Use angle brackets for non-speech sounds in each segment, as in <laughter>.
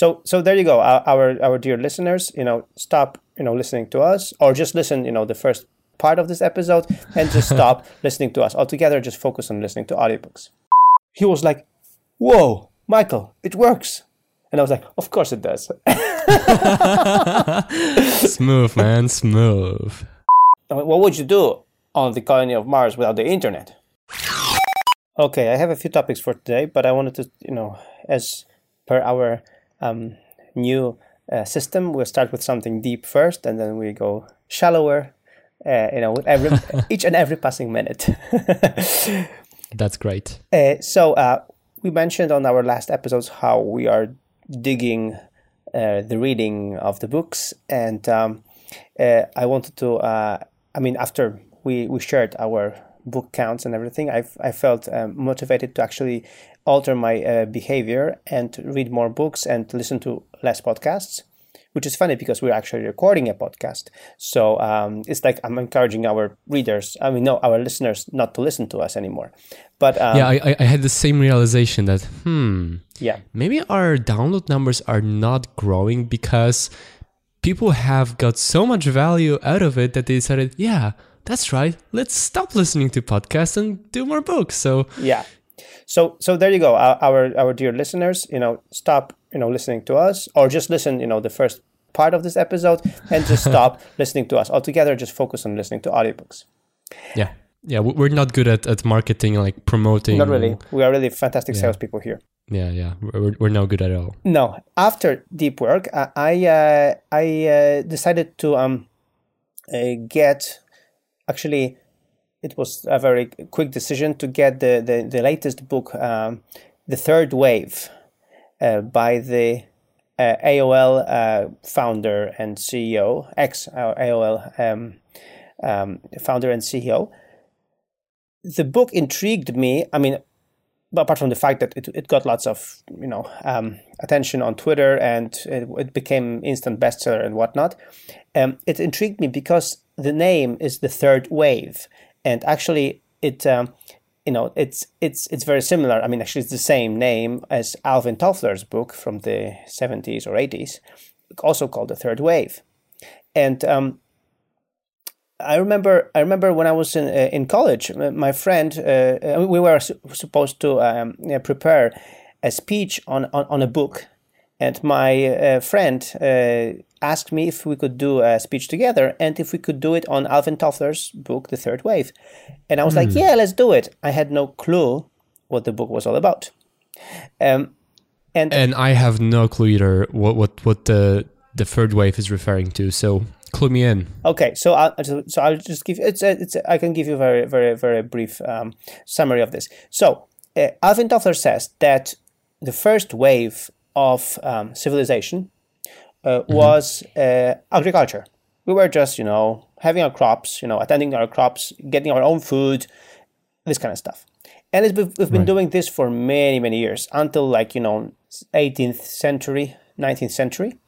So so there you go. Our, our dear listeners, you know, stop you know listening to us, or just listen. You know, the first part of this episode, and just <laughs> stop listening to us altogether. Just focus on listening to audiobooks. He was like, "Whoa, Michael, it works." And I was like, "Of course it does." <laughs> smooth, man, smooth. What would you do on the colony of Mars without the internet? Okay, I have a few topics for today, but I wanted to, you know, as per our um, new uh, system, we'll start with something deep first, and then we go shallower, uh, you know, with every <laughs> each and every passing minute. <laughs> That's great. Uh, so uh, we mentioned on our last episodes how we are digging uh, the reading of the books, and um, uh, I wanted to. I mean, after we we shared our book counts and everything, I I felt um, motivated to actually alter my uh, behavior and read more books and listen to less podcasts. Which is funny because we're actually recording a podcast, so um, it's like I'm encouraging our readers, I mean, no, our listeners, not to listen to us anymore. But um, yeah, I, I had the same realization that hmm, yeah, maybe our download numbers are not growing because people have got so much value out of it that they decided, yeah, that's right. Let's stop listening to podcasts and do more books. So yeah. So so there you go. Our, our our dear listeners, you know, stop, you know, listening to us or just listen, you know, the first part of this episode and just <laughs> stop listening to us altogether. Just focus on listening to audiobooks. Yeah. Yeah, we're not good at, at marketing, like promoting. Not really. We are really fantastic yeah. salespeople here. Yeah, yeah, we're, we're no good at all. No, after deep work, I uh, I uh, decided to um uh, get actually it was a very quick decision to get the the, the latest book, um, the Third Wave, uh, by the uh, AOL uh, founder and CEO, ex AOL um, um, founder and CEO. The book intrigued me. I mean, apart from the fact that it, it got lots of you know um, attention on Twitter and it, it, became instant bestseller and whatnot, um, it intrigued me because the name is the third wave, and actually it um, you know it's it's it's very similar. I mean, actually, it's the same name as Alvin Toffler's book from the seventies or eighties, also called the third wave, and um, I remember. I remember when I was in uh, in college. My friend, uh, uh we were su- supposed to um, prepare a speech on, on, on a book, and my uh, friend uh, asked me if we could do a speech together and if we could do it on Alvin Toffler's book, The Third Wave. And I was mm. like, hmm. "Yeah, let's do it." I had no clue what the book was all about. Um, and and I have no clue either what what what the the third wave is referring to. So clue me in. Okay, so I'll so I'll just give it's a, it's I can give you a very very very brief um, summary of this. So uh, Alvin Toffler says that the first wave of um, civilization uh, mm-hmm. was uh, agriculture. We were just you know having our crops, you know, attending our crops, getting our own food, this kind of stuff. And we've, we've been right. doing this for many many years until like you know 18th century, 19th century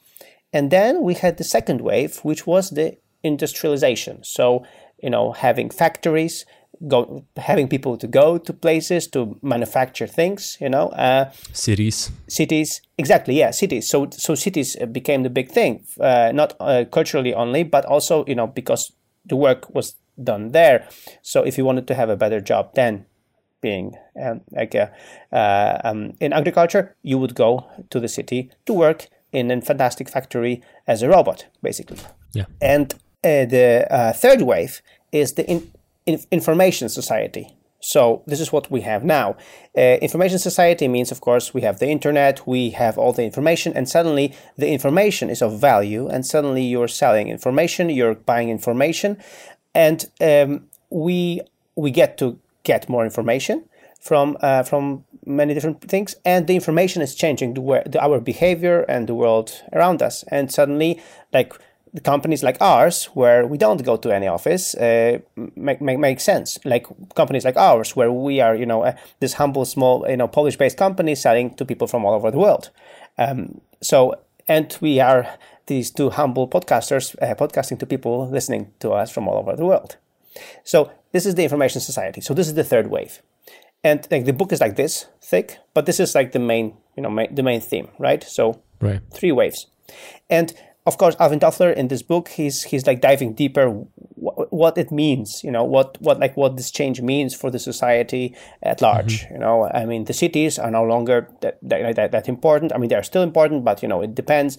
and then we had the second wave, which was the industrialization. So, you know, having factories, go, having people to go to places to manufacture things, you know. Uh, cities. Cities, exactly, yeah, cities. So, so cities became the big thing, uh, not uh, culturally only, but also, you know, because the work was done there. So, if you wanted to have a better job then, being um, like a, uh, um, in agriculture, you would go to the city to work in a fantastic factory as a robot, basically. Yeah. And uh, the uh, third wave is the in information society. So this is what we have now. Uh, information society means, of course, we have the internet, we have all the information, and suddenly the information is of value, and suddenly you're selling information, you're buying information, and um, we we get to get more information from uh, from many different things, and the information is changing the, our behavior and the world around us. And suddenly, like the companies like ours, where we don't go to any office, uh, make, make make sense. Like companies like ours, where we are, you know, uh, this humble, small, you know, Polish-based company selling to people from all over the world. Um, so, and we are these two humble podcasters uh, podcasting to people listening to us from all over the world. So this is the information society. So this is the third wave and like the book is like this thick but this is like the main you know the main theme right so Right. Three waves, and of course, Alvin Toffler in this book, he's he's like diving deeper wh- what it means, you know, what what like what this change means for the society at large. Mm-hmm. You know, I mean, the cities are no longer that that, that that important. I mean, they are still important, but you know, it depends.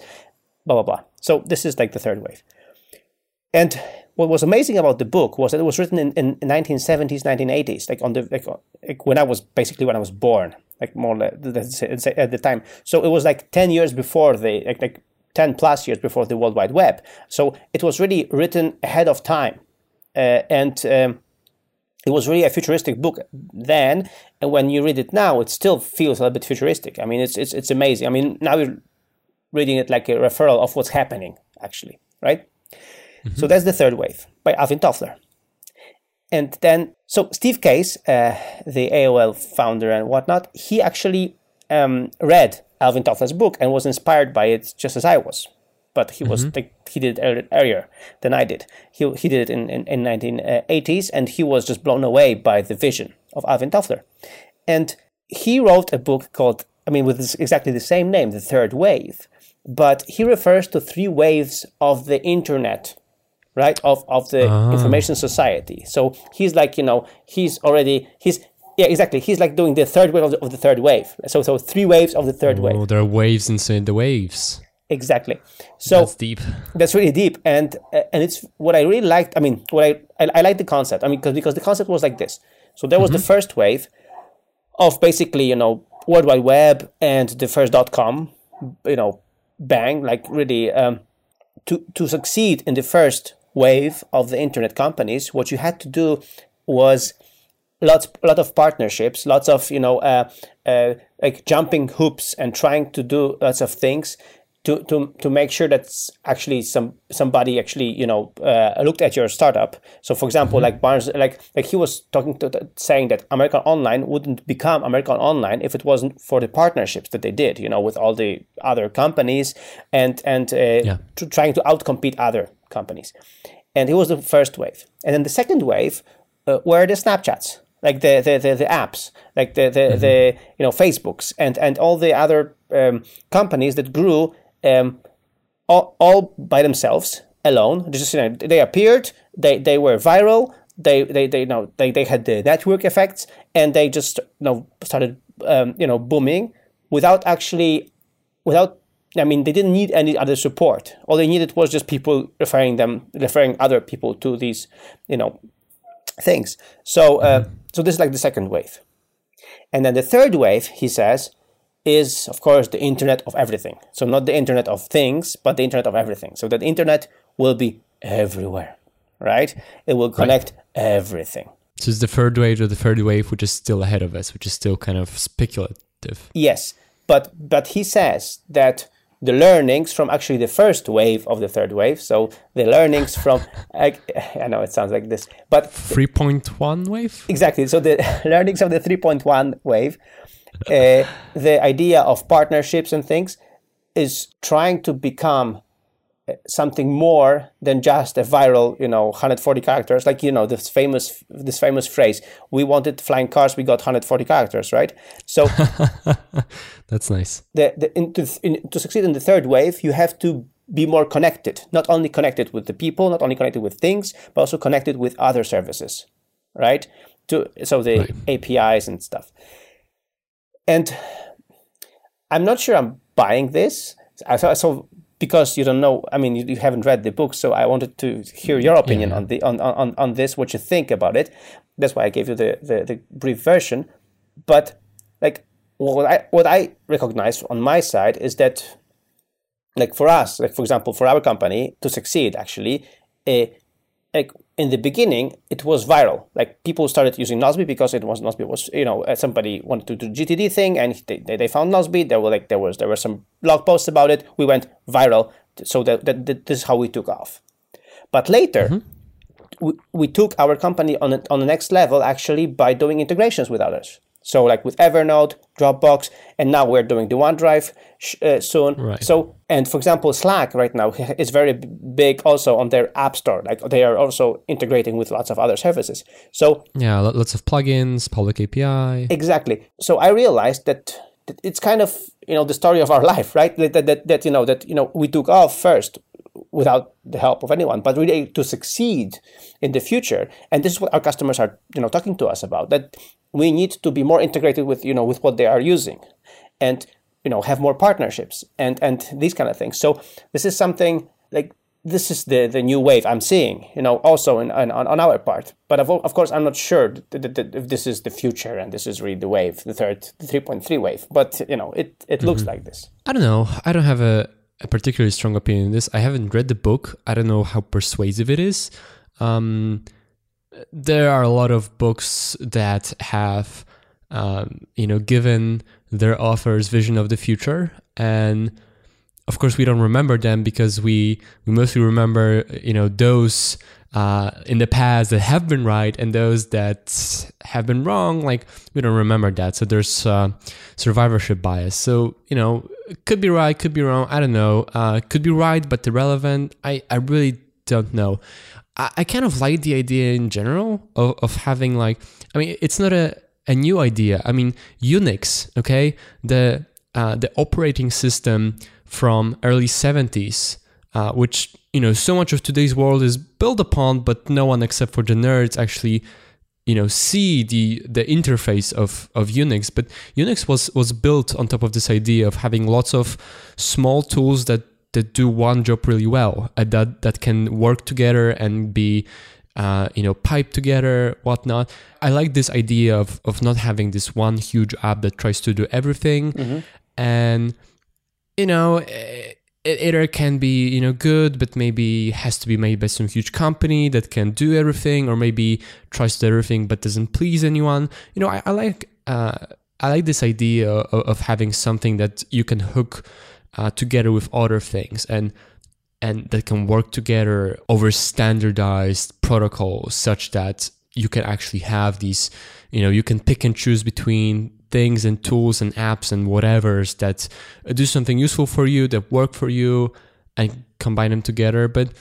Blah blah blah. So this is like the third wave, and what was amazing about the book was that it was written in, in 1970s 1980s like on the like, like when i was basically when i was born like more or less at the time so it was like 10 years before the like, like 10 plus years before the world wide web. So it was really written ahead of time. Uh, and um, it was really a futuristic book then. And when you read it now it still feels a little bit futuristic. I mean it's it's, it's amazing. I mean now you're reading it like a referral of what's happening actually right? So that's the third wave by Alvin Toffler. And then, so Steve Case, uh, the AOL founder and whatnot, he actually um, read Alvin Toffler's book and was inspired by it just as I was. But he was mm-hmm. like, he did it earlier than I did. He, he did it in, in, in 1980s and he was just blown away by the vision of Alvin Toffler. And he wrote a book called, I mean, with this, exactly the same name, The Third Wave. But he refers to three waves of the internet right of of the ah. information society so he's like you know he's already he's yeah exactly. He's like doing the third wave of the, of the third wave. So so three waves of the third wave. Oh, there are waves inside the waves. exactly. So That's deep. that's really deep. And uh, and it's what i really liked i mean what i i, I like the concept. I mean because because the concept was like this. So there was the first wave of basically you know world wide web and the first dot com you know bang like really um to to succeed in the first wave of the internet companies what you had to do was lots lot of partnerships lots of you know uh, uh, like jumping hoops and trying to do lots of things to, to, to make sure that actually some somebody actually you know uh, looked at your startup. So for example, like Barnes, like like he was talking to saying that American Online wouldn't become American Online if it wasn't for the partnerships that they did, you know, with all the other companies and and uh, to trying to outcompete other companies. And he was the first wave, and then the second wave uh, were the Snapchats like the the, the, the apps, like the the, the you know Facebooks and and all the other um, companies that grew um, all, all by themselves alone. Just you know, they appeared, they they were viral, they they they you know they, they had the network effects, and they just you know started um, you know booming without actually without. I mean, they didn't need any other support. All they needed was just people referring them, referring other people to these, you know, things. So, uh, so this is like the second wave, and then the third wave, he says, is of course the internet of everything. So not the internet of things, but the internet of everything. So that the internet will be everywhere, right? It will connect everything. So it's the third wave or the third wave, which is still ahead of us, which is still kind of speculative. Yes, but but he says that the learnings from actually the first wave of the third wave. So the learnings from <laughs> I, I know it sounds like this, but 3.1 wave? exactly. So the <laughs> learnings of the 3.1 wave, uh, the idea of partnerships and things is trying to become something more than just a viral, you know, 140 characters. Like you know this famous this famous phrase: "We wanted flying cars, we got 140 characters." Right. So <laughs> That's nice. the, the in, to, in, to succeed in the third wave, you have to be more connected. Not only connected with the people, not only connected with things, but also connected with other services, right? To so the APIs and stuff. And I'm not sure I'm buying this. I so, so because you don't know. I mean, you, you haven't read the book, so I wanted to hear your opinion on the on, on on this. What you think about it? That's why I gave you the the, the brief version. But like what I what I recognize on my side is that like for us, like for example, for our company to succeed, actually, uh, like in the beginning, it was viral. Like people started using Nozbe because it was Nozbe was you know uh, somebody wanted to do GTD thing and they, they, they found Nozbe. There were like there was there were some blog posts about it. We went viral, so that, that, that this is how we took off. But later, we, we took our company on a, on the next level actually by doing integrations with others. So like with Evernote, Dropbox, and now we're doing the OneDrive sh- uh, soon. Right. So and for example, Slack right now <laughs> is very b- big also on their app store. Like they are also integrating with lots of other services. So Yeah, lots of plugins, public API. exactly. So I realized that it's kind of you know the story of our <laughs> life, right? That, that, that, that you know that you know we took off first without the help of anyone, but really to succeed in the future. And this is what our customers are you know talking to us about that we need to be more integrated with you know with what they are using, and you know have more partnerships and and these kind of things. So this is something like this is the, the new wave I'm seeing, you know, also in, in on, on our part. But of, of course, I'm not sure that, that, that if this is the future and this is really the wave, the third, the 3.3 wave. But, you know, it, it mm-hmm. looks like this. I don't know. I don't have a, a particularly strong opinion on this. I haven't read the book. I don't know how persuasive it is. Um, there are a lot of books that have, um, you know, given their authors vision of the future and of course we don't remember them because we we mostly remember you know those uh, in the past that have been right and those that have been wrong like we don't remember that so there's uh, survivorship bias so you know could be right could be wrong i don't know. Uh, could be right but irrelevant i i really don't know. I, I kind of like the idea in general of, of having like i mean it's not a a new idea. I mean unix okay? The uh, the operating system from early 70s, uh, which you know so much of today's world is built upon, but no one except for the nerds actually you know see the the interface of of Unix. But Unix was was built on top of this idea of having lots of small tools that that do one job really well, uh, that that can work together and be uh, you know, pipe together, whatnot. I like this idea of of not having this one huge app that tries to do everything, mm-hmm. and you know, it, either can be you know good, but maybe has to be made by some huge company that can do everything, or maybe tries to do everything but doesn't please anyone. You know, I, I like uh, I like this idea of, of, having something that you can hook uh, together with other things and and that can work together over standardized protocols such that you can actually have these you know you can pick and choose between things and tools and apps and whatever's that do something useful for you that work for you and combine them together. But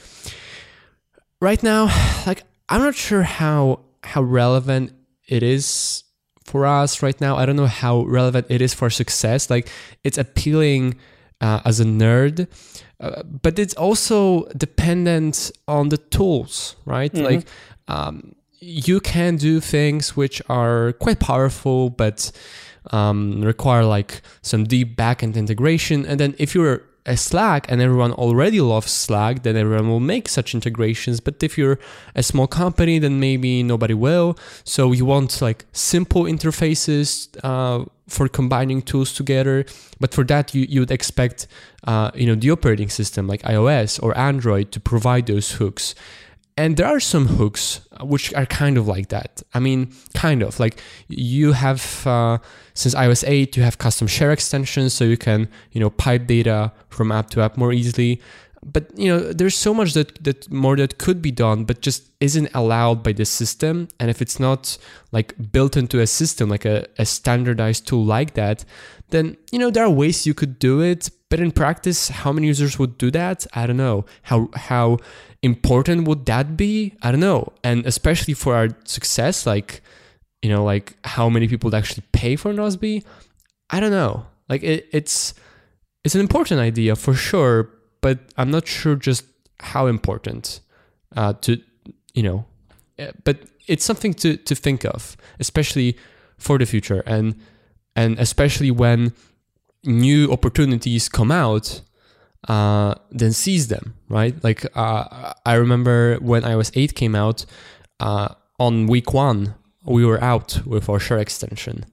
right now like i'm not sure how how relevant it is for us right now. I don't know how relevant it is for success. Like it's appealing uh, as a nerd uh, but it's also dependent on the tools right? Mm-hmm. like um, you can do things which are quite powerful, but um, require like some deep backend integration. And then if you're a Slack and everyone already loves Slack, then everyone will make such integrations. But if you're a small company, then maybe nobody will. So you want like simple interfaces uh, for combining tools together. But for that, you, you would expect uh, you know the operating system like iOS or Android to provide those hooks. And there are some hooks uh, which are kind of like that. I mean, kind of like you have uh, since iOS 8, you have custom share extensions, so you can you know pipe data from app to app more easily. But you know, there's so much that that more that could be done, but just isn't allowed by the system. And if it's not like built into a system, like a, a standardized tool like that, then you know there are ways you could do it. But in practice, how many users would do that? I don't know. How how important would that be? I don't know. And especially for our success, like, you know, like how many people would actually pay for Nozbe? I don't know. Like it, it's it's an important idea for sure, but I'm not sure just how important uh, to you know. Eh, but it's something to to think of, especially for the future, and and especially when new opportunities come out uh, then sees them, right? Like uh, I remember when iOS 8 came out, uh, on week one, we were out with our share extension.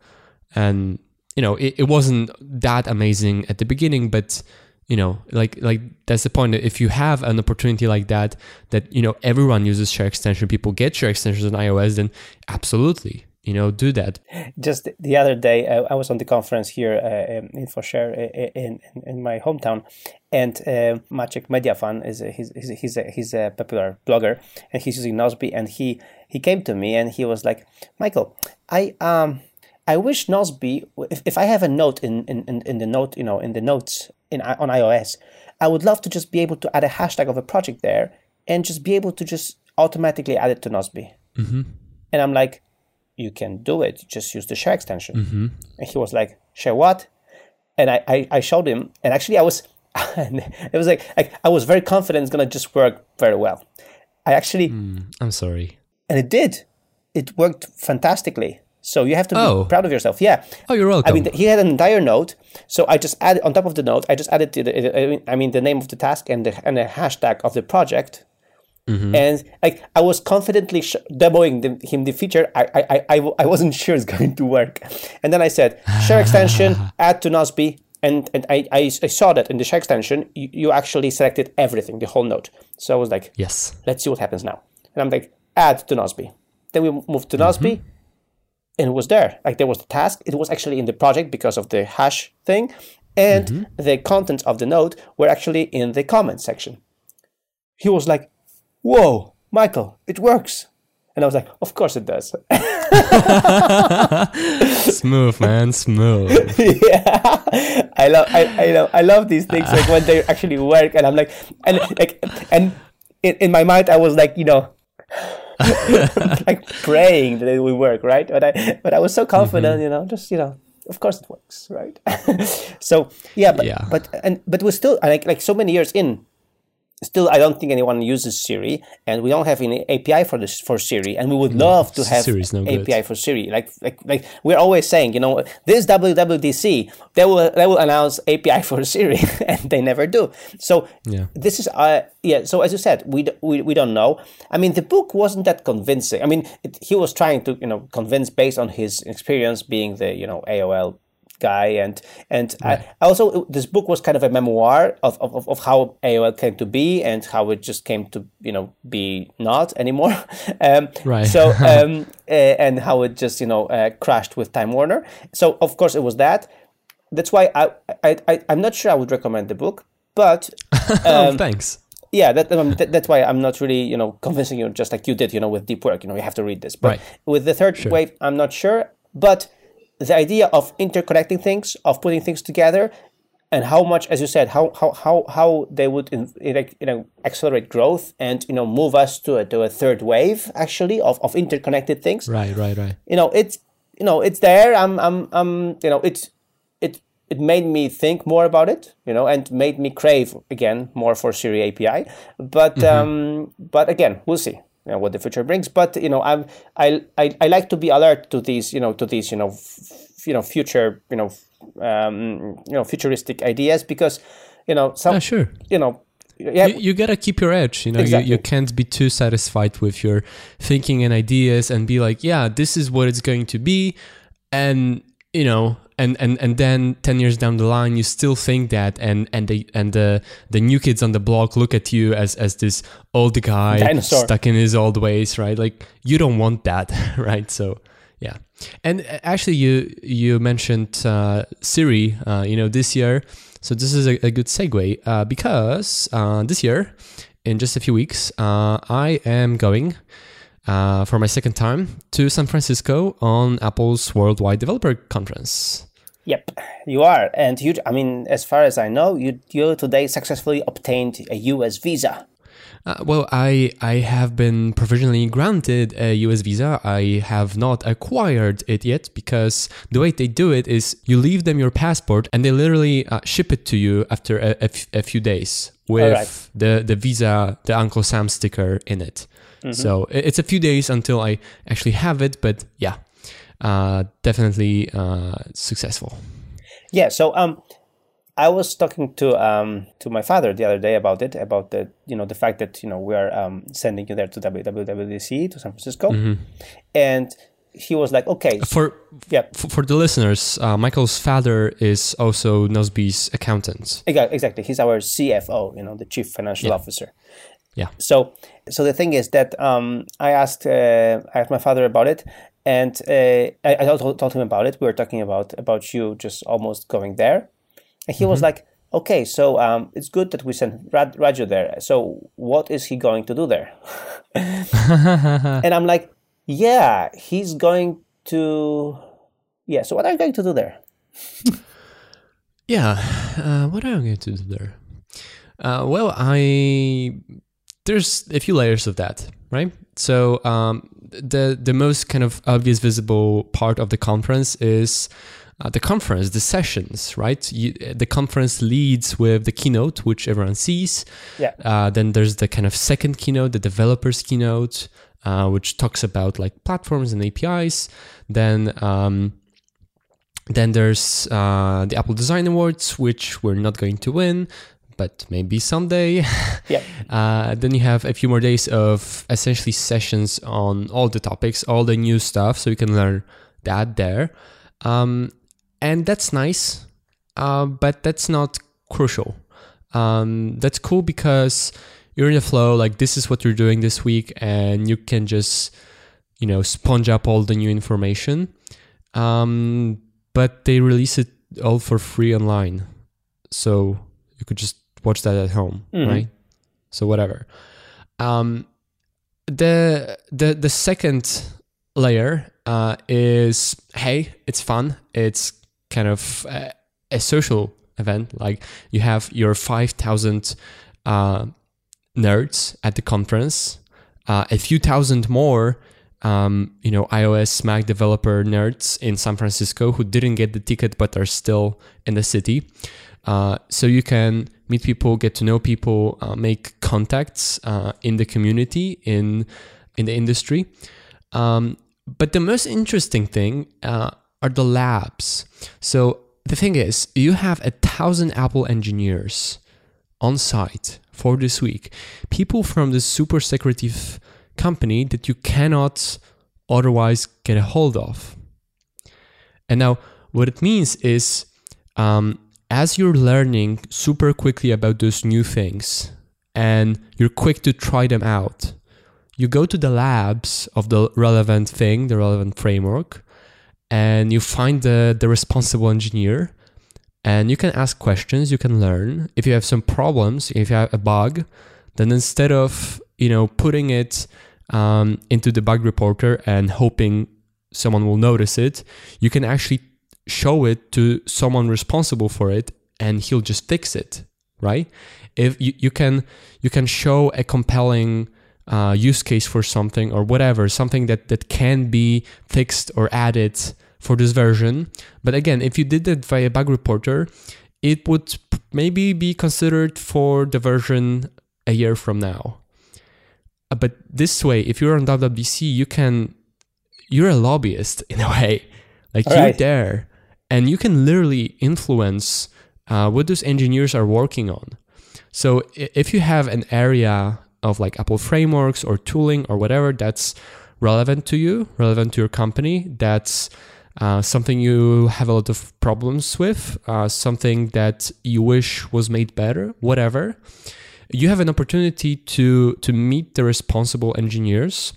And, you know, it, it wasn't that amazing at the beginning, but you know like like that's the point if you have an opportunity like that that you know everyone uses share extension people get share extensions on ios then absolutely you know do that just the other day i was on the conference here uh, um, infoshare uh, in, in, in my hometown and uh, Maciek Mediafan is a, he's, he's, he's, a, he's a popular blogger and he's using Nozbe and he he came to me and he was like Michael I um I wish Nozbe if, if I have a note in, in, in the note you know in the notes in on iOS I would love to just be able to add a hashtag of a project there and just be able to just automatically add it to Nozbe mm-hmm. and I'm like you can do it. Just use the share extension. Mm-hmm. And he was like, share what? and I, I, I showed him, and actually I was, <laughs> it was like, like I was very confident it's gonna just work very well. I actually, I'm sorry. and it did, it worked fantastically. So you have to be Oh. proud of yourself. Yeah. Oh, you're welcome. I mean, he had an entire note, so I just added on top of the note. I just added the, I mean, the name of the task and the and the hashtag of the project, Mm-hmm. and like I was confidently sh- demoing the, him the feature. I I I I wasn't sure it's <laughs> going to work, and then I said share extension, <laughs> add to Nozbe, and and I, I I saw that in the share extension you, you actually selected everything, the whole note. So I was like, yes. let's see what happens now. And I'm like, add to Nozbe. Then we moved to Nozbe, mm-hmm. and it was there. Like there was the task. It was actually in the project because of the hash thing, and mm-hmm. the contents of the note were actually in the comment section. He was like, "Whoa, Michael, it works!" And I was like, "Of course it does." <laughs> Smooth, man. Smooth. <laughs> yeah, I love, I, I love, I love these things like when they actually work, and I'm like, and like, and in, in my mind, I was like, you know, <laughs> like praying that it will work, right? But I, but I was so confident, mm-hmm. you know, just you know, of course it works, right? so yeah, but Yeah. but and but we're still like like so many years in. Still, I don't think anyone uses Siri, and we don't have any API for this for Siri, and we would love to have no good. API for Siri. Like, like, like we're always saying, you know, this WWDC, they will they will announce API <laughs> for Siri, and they never do. So Yeah. this is uh yeah. So as you said, we, we we don't know. I mean, the book wasn't that convincing. I mean, it, he was trying to you know convince based on his experience being the you know AOL guy and and I, also this book was kind of a memoir of, of, of how AOL came to be and how it just came to you know be not anymore <laughs> um, Right. so <laughs> um, uh, and how it just you know uh, crashed with Time Warner so of course it was that that's why I, I, I I'm not sure I would recommend the book but <laughs> oh, thanks. yeah, that, um, that that's why I'm not really you know convincing you just like you did you know with deep work. You know you have to read this. But Right. with the third wave, I'm not sure. But the idea of interconnecting things, of putting things together, and how much, as you said, how how how how they would in, in, you know accelerate growth and you know move us to a to a third wave actually of, of interconnected things. Right, right, right. you know it's you know it's there. I'm i'm i'm you know it's it it made me think more about it you know and made me crave again more for siri api but um but again we'll see you know, what the future brings but you know i'm I, I i like to be alert to these you know to these you know f- you know future you know um you know futuristic ideas because you know some Yeah, sure. you know yeah You, you gotta keep your edge. You know, you, you can't be too satisfied with your thinking and ideas and be like, yeah, this is what it's going to be, and you know, and and and then ten years down the line, you still think that, and and the and the the new kids on the block look at you as as this old guy Dinosaur. stuck in his old ways, right? Like you don't want that, <laughs> right? So. Yeah, and uh, actually, you you mentioned uh, Siri. Uh, you know, this year, so this is a, a good segue uh, because uh, this year, in just a few weeks, uh, I am going uh, for my second time to San Francisco on Apple's Worldwide Developer Conference. Yep, you are, and you. I mean, as far as I know, you you today successfully obtained a U.S. visa. Uh, well, I I have been provisionally granted a US visa. I have not acquired it yet because the way they do it is you leave them your passport and they literally uh, ship it to you after a, a f- a few days with Alright. the the visa, the Uncle Sam sticker in it. So it's a few days until I actually have it, but yeah, uh, definitely uh, successful. Yeah. So um, I was talking to um to my father the other day about it, about the you know the fact that you know we are um sending you there to WWDC to San Francisco, and he was like, okay, For yeah, for, for the listeners, uh, Michael's father is also Nozbe's accountant. exa- exactly. He's our CFO, you know, the chief financial officer. Yeah. So, so the thing is that um, I asked uh, I asked my father about it, and uh, I, I told, told him about it. We were talking about about you just almost going there, and he was like, "Okay, so um, it's good that we sent Rad- Raju there. So, what is he going to do there?" <laughs> and I'm like, "Yeah, he's going to. Yeah. So, what are you going to do there?" <laughs> Yeah, uh, what are you going to do there? Uh, well, I there's a few layers of that, right? So um, the the most kind of obvious visible part of the conference is uh, the conference, the sessions, right? You, the conference leads with the keynote, which everyone sees. Yeah. Uh, then there's the kind of second keynote, the developers keynote, uh, which talks about like platforms and APIs. Then um, then there's uh, the Apple Design Awards, which we're not going to win, but maybe someday. <laughs> Yeah. Uh, then you have a few more days of essentially sessions on all the topics, all the new stuff, so you can learn that there. Um, and that's nice, uh, but that's not crucial. Um, that's cool because you're in the flow, like this is what you're doing this week, and you can just, you know, sponge up all the new information. Um, but they release it all for free online. So you could just watch that at home, Mhm. right? So whatever. Um, the the the second layer uh, is hey, it's fun. It's kind of a, a social event. Like you have your five thousand uh, nerds at the conference, uh, a few thousand more. Um, you know, iOS Mac developer nerds in San Francisco who didn't get the ticket but are still in the city. Uh, so you can meet people, get to know people, uh, make contacts uh, in the community, in in the industry. Um, but the most interesting thing uh, are the labs. So the thing is, you have a thousand Apple engineers on site for this week. People from the super secretive company that you cannot otherwise get a hold of. And now, what it means is, um, as you're learning super quickly about those new things and you're quick to try them out, you go to the labs of the relevant thing, the relevant framework, and you find the, the responsible engineer and you can ask questions, you can learn. If you have some problems, if you have a bug, then instead of you know putting it um, into the bug reporter and hoping someone will notice it, you can actually show it to someone responsible for it and he'll just fix it right? If you, you can you can show a compelling uh, use case for something or whatever something that that can be fixed or added for this version. But again if you did it via bug reporter it would maybe be considered for the version a year from now. Uh, but this way if you're on wwdc you can you're a lobbyist <laughs> in a way. Like All you're right. there and you can literally influence uh, what those engineers are working on. So if you have an area of like apple frameworks or tooling or whatever that's relevant to you relevant to your company that's uh, something you have a lot of problems with uh, something that you wish was made better whatever you have an opportunity to to meet the responsible engineers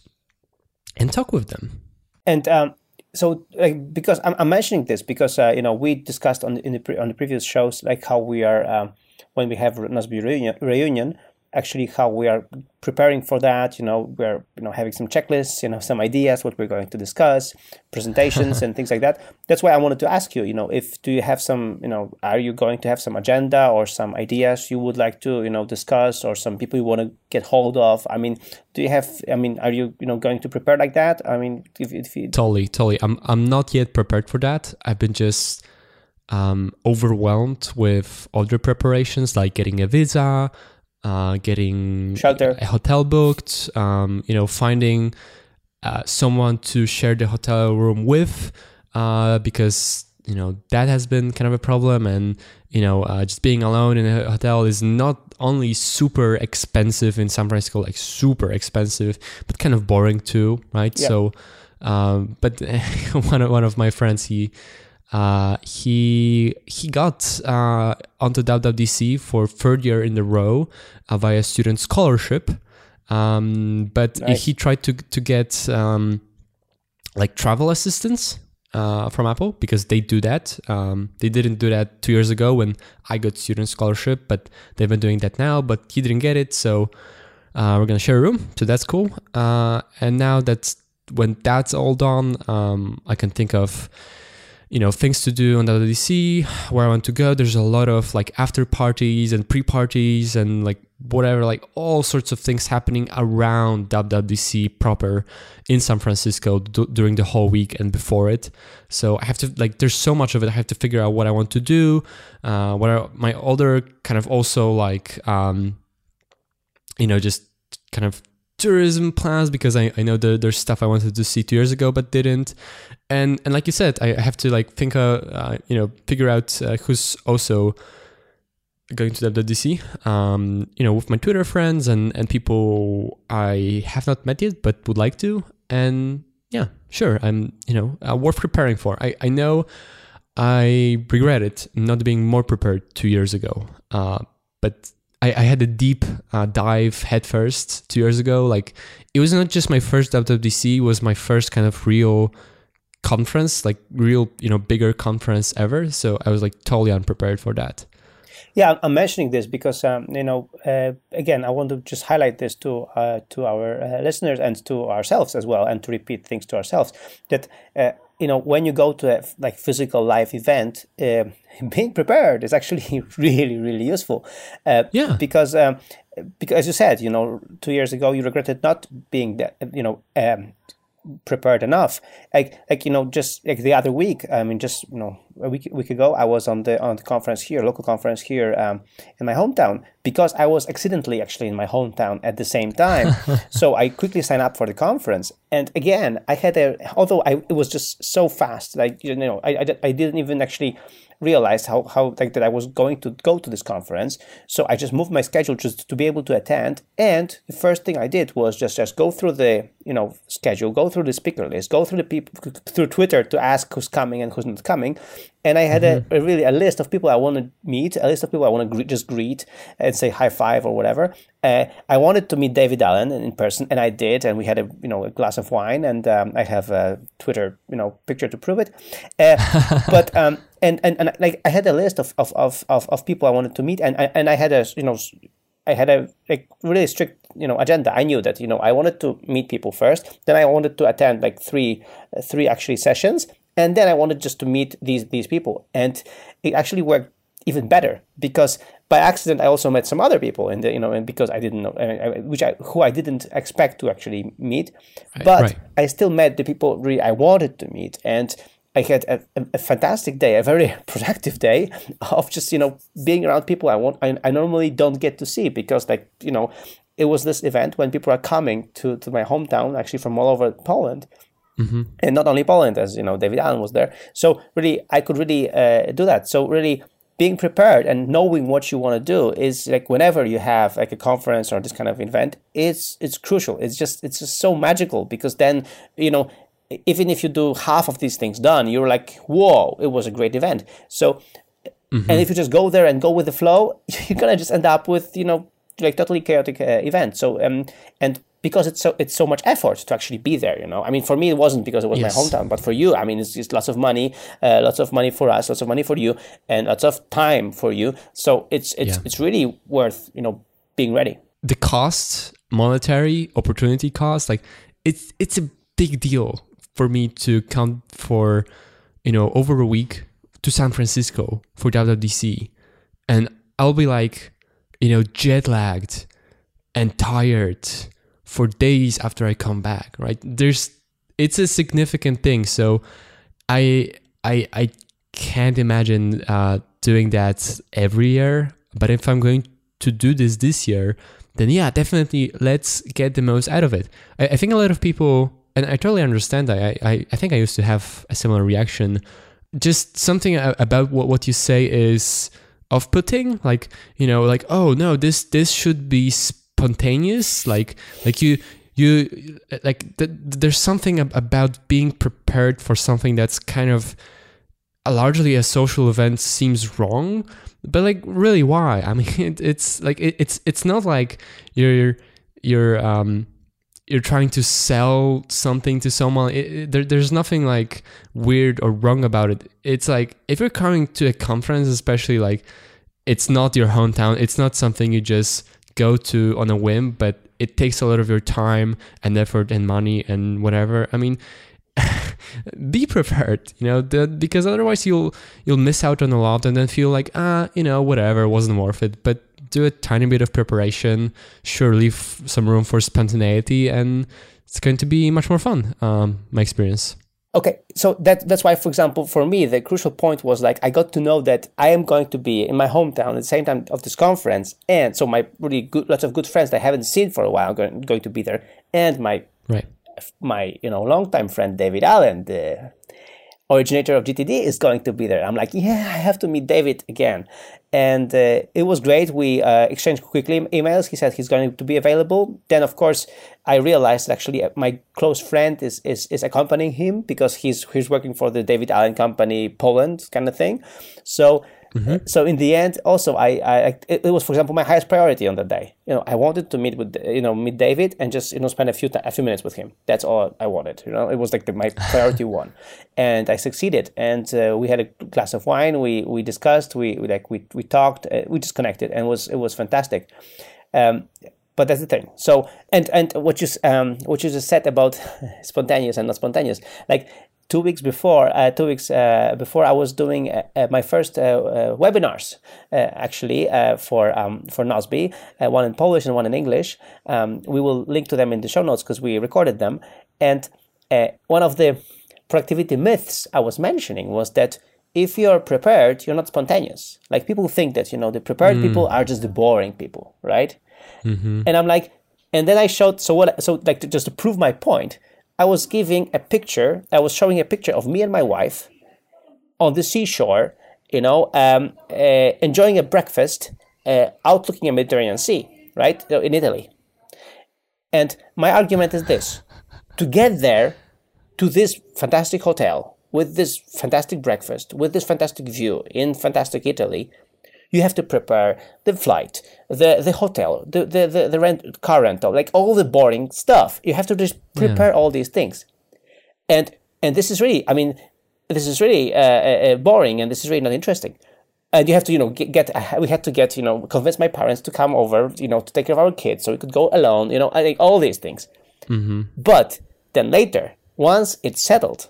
and talk with them. And um, so, like, because I'm, I'm mentioning this because uh, you know we discussed on the, in the pre- on the previous shows like how we are um, when we have Nozbe reunion, reunion, actually how we are preparing for that. You know, we're you know having some checklists, you know, some ideas what we're going to discuss, presentations <laughs> and things like that. That's why I wanted to ask you. You know, if do you have some you know are you going to have some agenda or some ideas you would like to you know discuss or some people you want to get hold of? I mean, do you have? I mean, are you you know going to prepare like that? I mean, if, if you, Totally, totally. I'm I'm not yet prepared for that. I've been just um, overwhelmed with other preparations, like getting a visa, uh, getting Shelter. a hotel booked, um, you know, finding uh, someone to share the hotel room with, uh, because you know that has been kind of a problem, and you know, uh, just being alone in a hotel is not only super expensive in San Francisco, like super expensive, but kind of boring too, right? Yeah. So, um, but <laughs> one of one of my friends, he uh, he he got uh, onto WWDC for third year in a row uh, via student scholarship, um, but Nice. he tried to to get um, like travel assistance uh, from Apple because they do that. Um, they didn't do that two years ago when I got student scholarship, but they've been doing that now. But he didn't get it, so uh, we're gonna share a room, so that's cool. Uh, and now that's when that's all done, um, I can think of you know things to do on WWDC, where I want to go. There's a lot of like after parties and pre parties and like whatever, like all sorts of things happening around WWDC proper in San Francisco d- during the whole week and before it. So I have to like there's so much of it. I have to figure out what I want to do. Uh, what are my other kind of also like um, you know just kind of tourism plans because I, I know there, there's stuff I wanted to see two years ago but didn't. And and like you said I have to like think uh, uh you know figure out uh, who's also going to WWDC um you know with my Twitter friends and and people I have not met yet but would like to. And yeah sure I'm you know uh, worth preparing for. I I know I regret it not being more prepared two years ago. Uh but I, I had a deep uh, dive headfirst two years ago. Like it was not just my first WWDC, it was my first kind of real conference, like real, you know, bigger conference ever. So I was like totally unprepared for that. Yeah, I'm mentioning this because um, you know, uh, again, I want to just highlight this to uh, to our uh, listeners and to ourselves as well, and to repeat things to ourselves that uh, you know when you go to a like physical live event, uh, <laughs> being prepared is actually <laughs> really really useful. Uh, yeah, because. Um, because as you said, you know, two years ago you regretted not being that, you know, um, prepared enough. Like like you know, just like the other week, I mean, just you know, a week week ago, I was on the on the conference here, local conference here um, in my hometown because I was accidentally actually in my hometown at the same time. <laughs> so I quickly signed up for the conference, and again, I had a although I it was just so fast, like you know, I I, I didn't even actually realized how, how like that I was going to go to this conference. So I just moved my schedule just to be able to attend. And the first thing I did was just just go through the you know schedule, go through the speaker list, go through the people through Twitter to ask who's coming and who's not coming. And I had mm-hmm. a, a, really a list of people I want to meet, a list of people I want to gre- just greet and say high five or whatever. Uh, I wanted to meet David Allen in person, and I did. And we had a you know a glass of wine, and um, I have a Twitter you know picture to prove it. Uh, <laughs> but um, and, and and like I had a list of of, of, of people I wanted to meet, and and I had a you know I had a like really strict you know agenda. I knew that you know I wanted to meet people first, then I wanted to attend like three three actually sessions, and then I wanted just to meet these these people, and it actually worked even better because by accident I also met some other people the you know and because I didn't know which I who I didn't expect to actually meet, right, but right. I still met the people really I wanted to meet and. I had a, a, fantastic day, a very <laughs> productive day of just you know being around people I want I, I normally don't get to see because like you know it was this event when people are coming to, to my hometown actually from all over Poland Mm-hmm. And not only Poland, as you know, David Allen was there. So really, I could really uh, do that. So really, being prepared and knowing what you want to do is like whenever you have like a conference or this kind of event, it's it's crucial. It's just it's just so magical because then you know even if you do half of these things done, you're like, whoa, it was a great event. So. Mm-hmm. And if you just go there and go with the flow, <laughs> you're gonna just end up with you know like totally chaotic uh, event. So um, and because it's so it's so much effort to actually be there you know i mean for me it wasn't because it was yes. my hometown but for you i mean it's just lots of money uh, lots of money for us lots of money for you and lots of time for you so it's it's yeah. it's really worth you know being ready the cost monetary opportunity cost like it's it's a big deal for me to come for you know over a week to san francisco for WWDC and i'll be like you know jet lagged and tired for days after I come back, right? There's it's a significant thing. So I I I can't imagine uh, doing that every year. But if I'm going to do this this year, then yeah, definitely let's get the most out of it. I, I think a lot of people, and I totally understand that. I, I, I think I used to have a similar reaction. Just something about what, what you say is off-putting, like you know, like oh no, this this should be. Sp- spontaneous like like you you like th- there's something about being prepared for something that's kind of a largely a social event seems wrong but like really why? I <laughs> mean it, it's like it, it's it's not like you're you're um you're trying to sell something to someone. It, there, there's nothing like weird or wrong about it. It's like if you're coming to a conference especially like it's not your hometown it's not something you just go to on a whim, but it takes a lot of your time and effort and money and whatever. I mean, <laughs> be prepared you know the, because otherwise you'll you'll miss out on a lot and then feel like ah you know whatever wasn't worth it but do a tiny bit of preparation sure leave some room for spontaneity and it's going to be much more fun um, my experience Okay, so that that's why, for example, for me, the crucial point was like I got to know that I am going to be in my hometown at the same time of this conference, and so my really good, lots of good friends that I haven't seen for a while are going, going to be there, and my right my you know longtime friend David Allen, the originator of GTD, is going to be there. I'm like, yeah, I have to meet David again, and uh, it was great. We uh, exchanged quickly emails. He said he's going to be available. Then, of course, I realized actually uh, my close friend is is, is accompanying him because he's he's working for the David Allen Company Poland kind of thing. So Mm-hmm. So in the end, also I, I it, was for example my highest priority on that day. You know, I wanted to meet with you know meet David and just you know spend a few a few minutes with him. That's all I wanted. You know, it was like the, my priority <laughs> one, and I succeeded. And uh, we had a glass of wine. We we discussed. We, we like we we talked. Uh, we just connected, and it was it was fantastic. Um, but that's the thing. So and and what you um what you just said about <laughs> spontaneous and not spontaneous, like two weeks before, uh, two weeks uh, before, I was doing uh, uh my first uh, uh, webinars actually for um, for Nozbe, one in Polish and one in English. Um, we will link to them in the show notes because we recorded them. And one of the productivity myths I was mentioning was that if you're prepared, you're not spontaneous. Like people think that you know the prepared mm. people are just the boring people, right? Mm-hmm. And I'm like, and then I showed so what so like to, just to prove my point I was giving a picture, I was showing a picture of me and my wife on the seashore, you know, um, uh, enjoying a breakfast, uh, out looking at Mediterranean Sea, right, in Italy. And my argument is this to get there to this fantastic hotel with this fantastic breakfast, with this fantastic view in fantastic Italy, you have to prepare the flight, the the hotel, the the the, the rent car rental, like all the boring stuff. You have to just prepare yeah. all these things, and and this is really, I mean, this is really uh, uh, uh, boring, and this is really not interesting. And you have to, you know, get, get, we had to get, you know, convince my parents to come over, you know, to take care of our kids, so we could go alone, you know, I think all these things. Mm-hmm. But then later, once it's settled,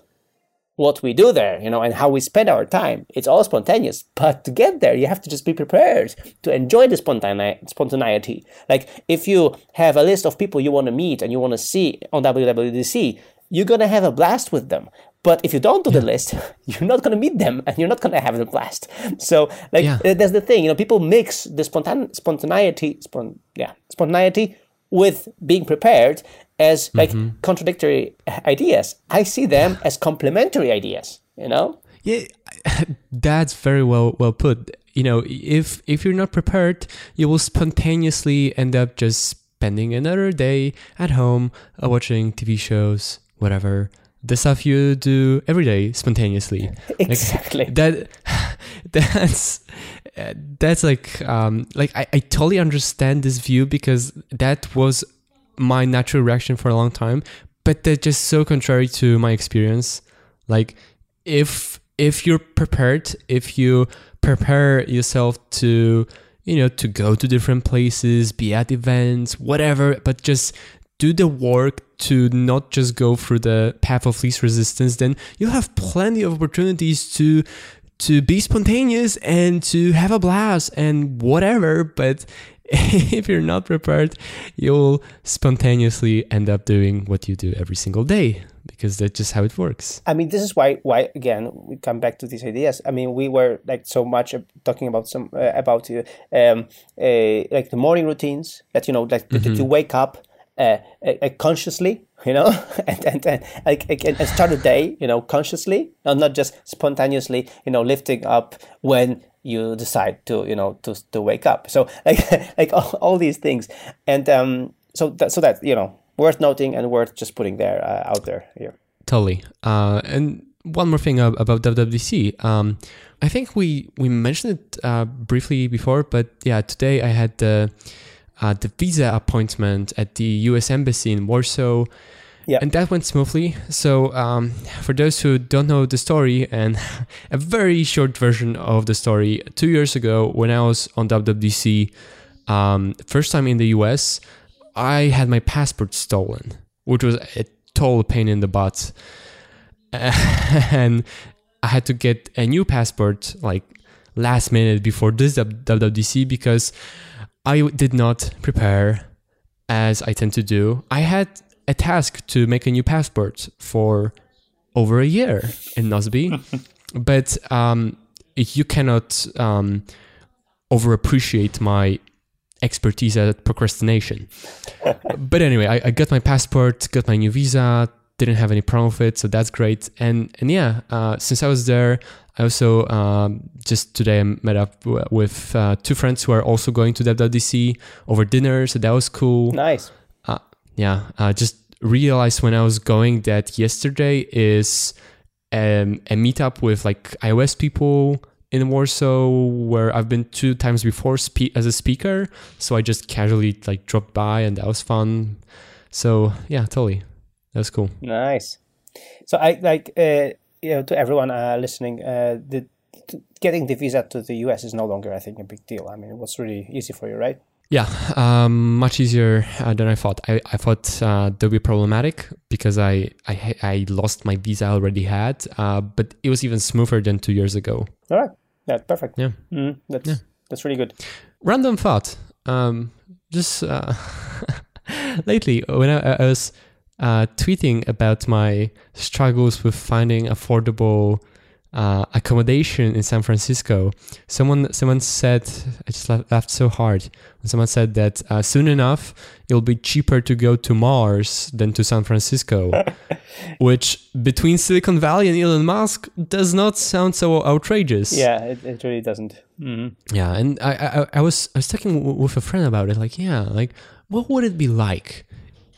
what we do there, you know, and how we spend our time. It's all spontaneous. But to get there, you have to just be prepared to enjoy the spontane- spontaneity. Like if you have a list of people you want to meet and you want to see on WWDC, you're going to have a blast with them. But if you don't do yeah. the list, <laughs> you're not going to meet them and you're not going to have the blast. So, like, yeah. that's the thing. You know, people mix the spontan- spontaneity, spon- yeah, spontaneity with being prepared as like mm-hmm. contradictory ideas. I see them as complementary ideas, you know? Yeah, <laughs> that's very well well put. You know, if if you're not prepared, you will spontaneously end up just spending another day at home uh, watching TV shows, whatever. The stuff you do every day spontaneously. <laughs> Exactly. Like that <laughs> that's that's like um like I, I totally understand this view because that was my natural reaction for a long time, but they're just so contrary to my experience. Like if if you're prepared, if you prepare yourself to you know to go to different places, be at events, whatever, but just do the work to not just go through the path of least resistance, then you'll have plenty of opportunities to to be spontaneous and to have a blast and whatever. But <laughs> if you're not prepared, you'll spontaneously end up doing what you do every single day because that's just how it works. I mean, this is why why again we come back to these ideas. I mean, we were like so much talking about some uh, about uh, um, uh, like the morning routines that you know like mm-hmm. that you wake up uh, uh, consciously, you know, <laughs> and and, and and start a day, you know, consciously, and not just spontaneously, you know, lifting up when you decide to you know to to wake up. So <laughs> like like all, all these things. And um so that so that you know worth noting and worth just putting there uh, out there here totally. Uh and one more thing about WWDC. Um, I think we we mentioned it uh, briefly before, but yeah, today I had the uh, the visa appointment at the U.S. Embassy in Warsaw, yeah. And that went smoothly. So, um, for those who don't know the story, and <laughs> a very short version of the story, two years ago, when I was on WWDC, um, first time in the US, I had my passport stolen, which was a total pain in the butt. <laughs> and I had to get a new passport like last minute before this WWDC because I did not prepare as I tend to do. I had a task to make a new passport for over a year in Nozbe, <laughs> but um, you cannot um, overappreciate my expertise at procrastination. <laughs> but anyway, I, I, got my passport, got my new visa, didn't have any problem with it, so that's great. And and yeah, uh, since I was there, I also um, just today I met up with uh, two friends who are also going to WWDC over dinner, so that was cool. Nice. Uh, yeah, uh, just realized when I was going that yesterday is um, a meetup with like iOS people in Warsaw where I've been two times before spe- as a speaker. So I just casually like dropped by and that was fun. So yeah, totally. That was cool. Nice. So I like uh, you know to everyone uh, listening, uh, the getting the visa to the US is no longer I think a big deal. I mean, it was really easy for you, right? Yeah, um, much easier uh, than I thought. I, I thought uh, that would be problematic because I, I I lost my visa I already had, uh, but it was even smoother than two years ago. All right. Yeah, perfect. Yeah, mm, that's yeah. that's really good. Random thought. Um, just uh, <laughs> lately when I, I was uh, tweeting about my struggles with finding affordable uh, accommodation in San Francisco. Someone someone said I just laughed so hard when someone said that uh, soon enough it'll be cheaper to go to Mars than to San Francisco, <laughs> which between Silicon Valley and Elon Musk does not sound so outrageous. Yeah, it, it really doesn't. Mm-hmm. Yeah, and I, I I was I was talking with a friend about it. Like, yeah, like what would it be like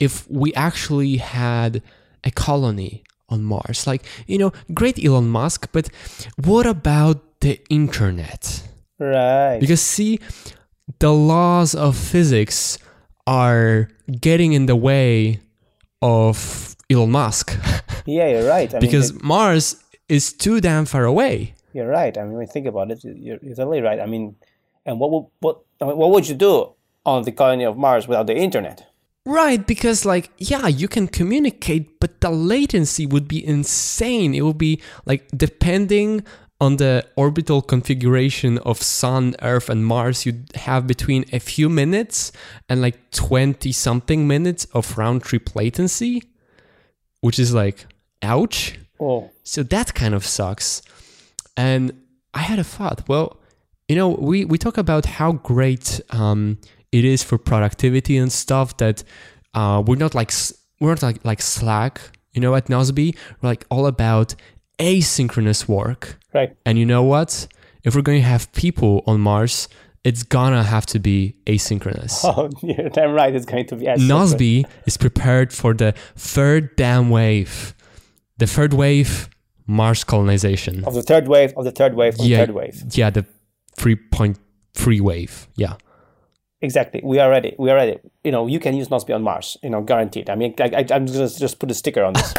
if we actually had a colony on Mars. Like, you know, great Elon Musk, but what about the internet? Right. Because, see, the laws of physics are getting in the way of Elon Musk. <laughs> yeah, you're right. I because mean, it, Mars is too damn far away. You're right. I mean, when you think about it, you're, you're totally right. I mean, and what would what what would you do on the colony of Mars without the internet? Right, because like yeah, you can communicate, but the latency would be insane. It would be like depending on the orbital configuration of Sun, Earth, and Mars, you'd have between a few minutes and like 20 something minutes of round trip latency, which is like, ouch. Oh. So that kind of sucks. And I had a thought, well, you know, we, we talk about how great um, it is for productivity and stuff that uh, we're not like we're not like like Slack, you know, at Nozbe. We're like all about asynchronous work. Right. And you know what? If we're going to have people on Mars, it's gonna have to be asynchronous. <laughs> Oh, damn right. It's going to be asynchronous. Nozbe is prepared for the third damn wave. The third wave, Mars colonization. Of the third wave, of the third wave, of yeah, the third wave. Yeah, the 3.3 wave. Yeah. Exactly. We are ready. We are ready. You know, you can use Nozbe on Mars. You know, guaranteed. I mean, I, I, am just gonna just put a sticker on this.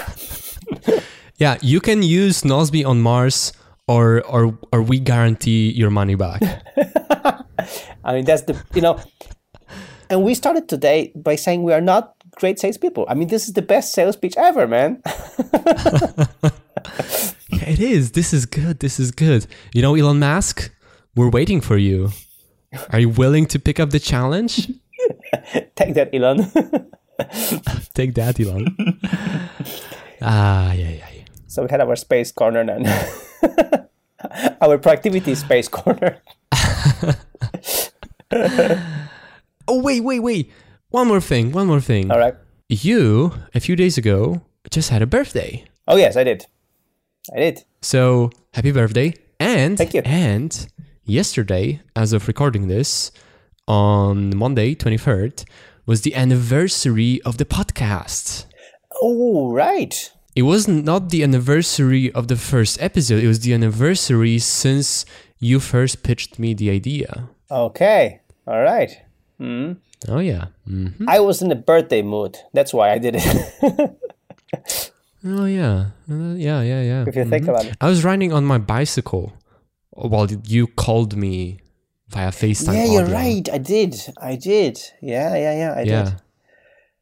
<laughs> yeah, you can use Nozbe on Mars, or or or we guarantee your money back. <laughs> I mean, that's the you know, and we started today by saying we are not great salespeople. I mean, this is the best sales pitch ever, man. <laughs> yeah, it is. This is good. This is good. You know, Elon Musk, we're waiting for you. Are you willing to pick up the challenge? <laughs> Take that, Elon. <laughs> Take that, Elon. <laughs> ah, yeah, yeah, yeah. So we had our space corner then. our productivity space corner. oh, wait, wait, wait. One more thing, one more thing. All right. You, a few days ago, just had a birthday. Oh, yes, I did. I did. So, happy birthday. And, Thank you. And yesterday, as of recording this, on Monday, 23rd, was the anniversary of the podcast. Oh, right. It was not the anniversary of the first episode, it was the anniversary since you first pitched me the idea. Okay. All right. Mm. Oh, yeah. Mm-hmm. I was in a birthday mood. That's why I did it. <laughs> oh, yeah. Uh, yeah, yeah, yeah. If you mm-hmm. think about it. I was riding on my bicycle while you called me via FaceTime. Yeah, you're right. I did. I did. Yeah, yeah, yeah. I yeah. did.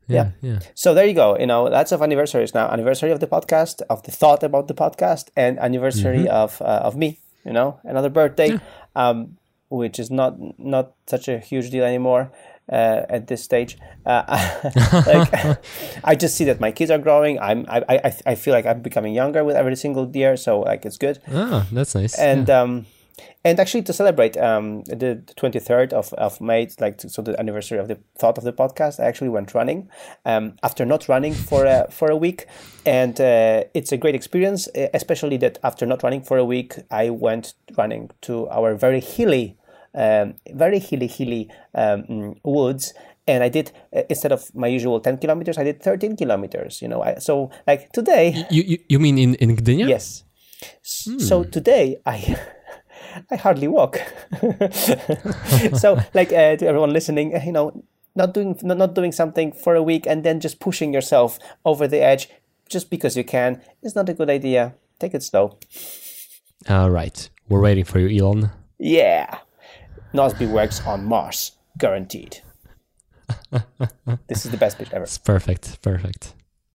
Yeah. Yeah. So there you go. You know, lots of anniversaries now. Anniversary of the podcast, of the thought about the podcast, and anniversary of uh, of me. You know, another birthday, um, which is not not such a huge deal anymore uh, at this stage. Uh, <laughs> like, <laughs> <laughs> I just see that my kids are growing. I'm I, I I feel like I'm becoming younger with every single year. So like it's good. Ah, that's nice. And yeah. um, and actually to celebrate um the twenty third of of May, like so the anniversary of the thought of the podcast, I actually went running. Um, after not running for a for a week, and uh, it's a great experience, especially that after not running for a week, I went running to our very hilly, um, very hilly hilly um, woods. And I did uh, instead of my usual ten kilometers, I did thirteen kilometers. You know, I, so like today, you, you you mean in in Gdynia? Yes. S- So today I <laughs> I hardly walk. <laughs> so like uh, to everyone listening, uh, you know, not doing not, not doing something for a week and then just pushing yourself over the edge just because you can is not a good idea. Take it slow. All right. We're waiting for you, Elon. Yeah. Nozbe works on Mars, guaranteed. <laughs> this is the best pitch ever. It's perfect. Perfect.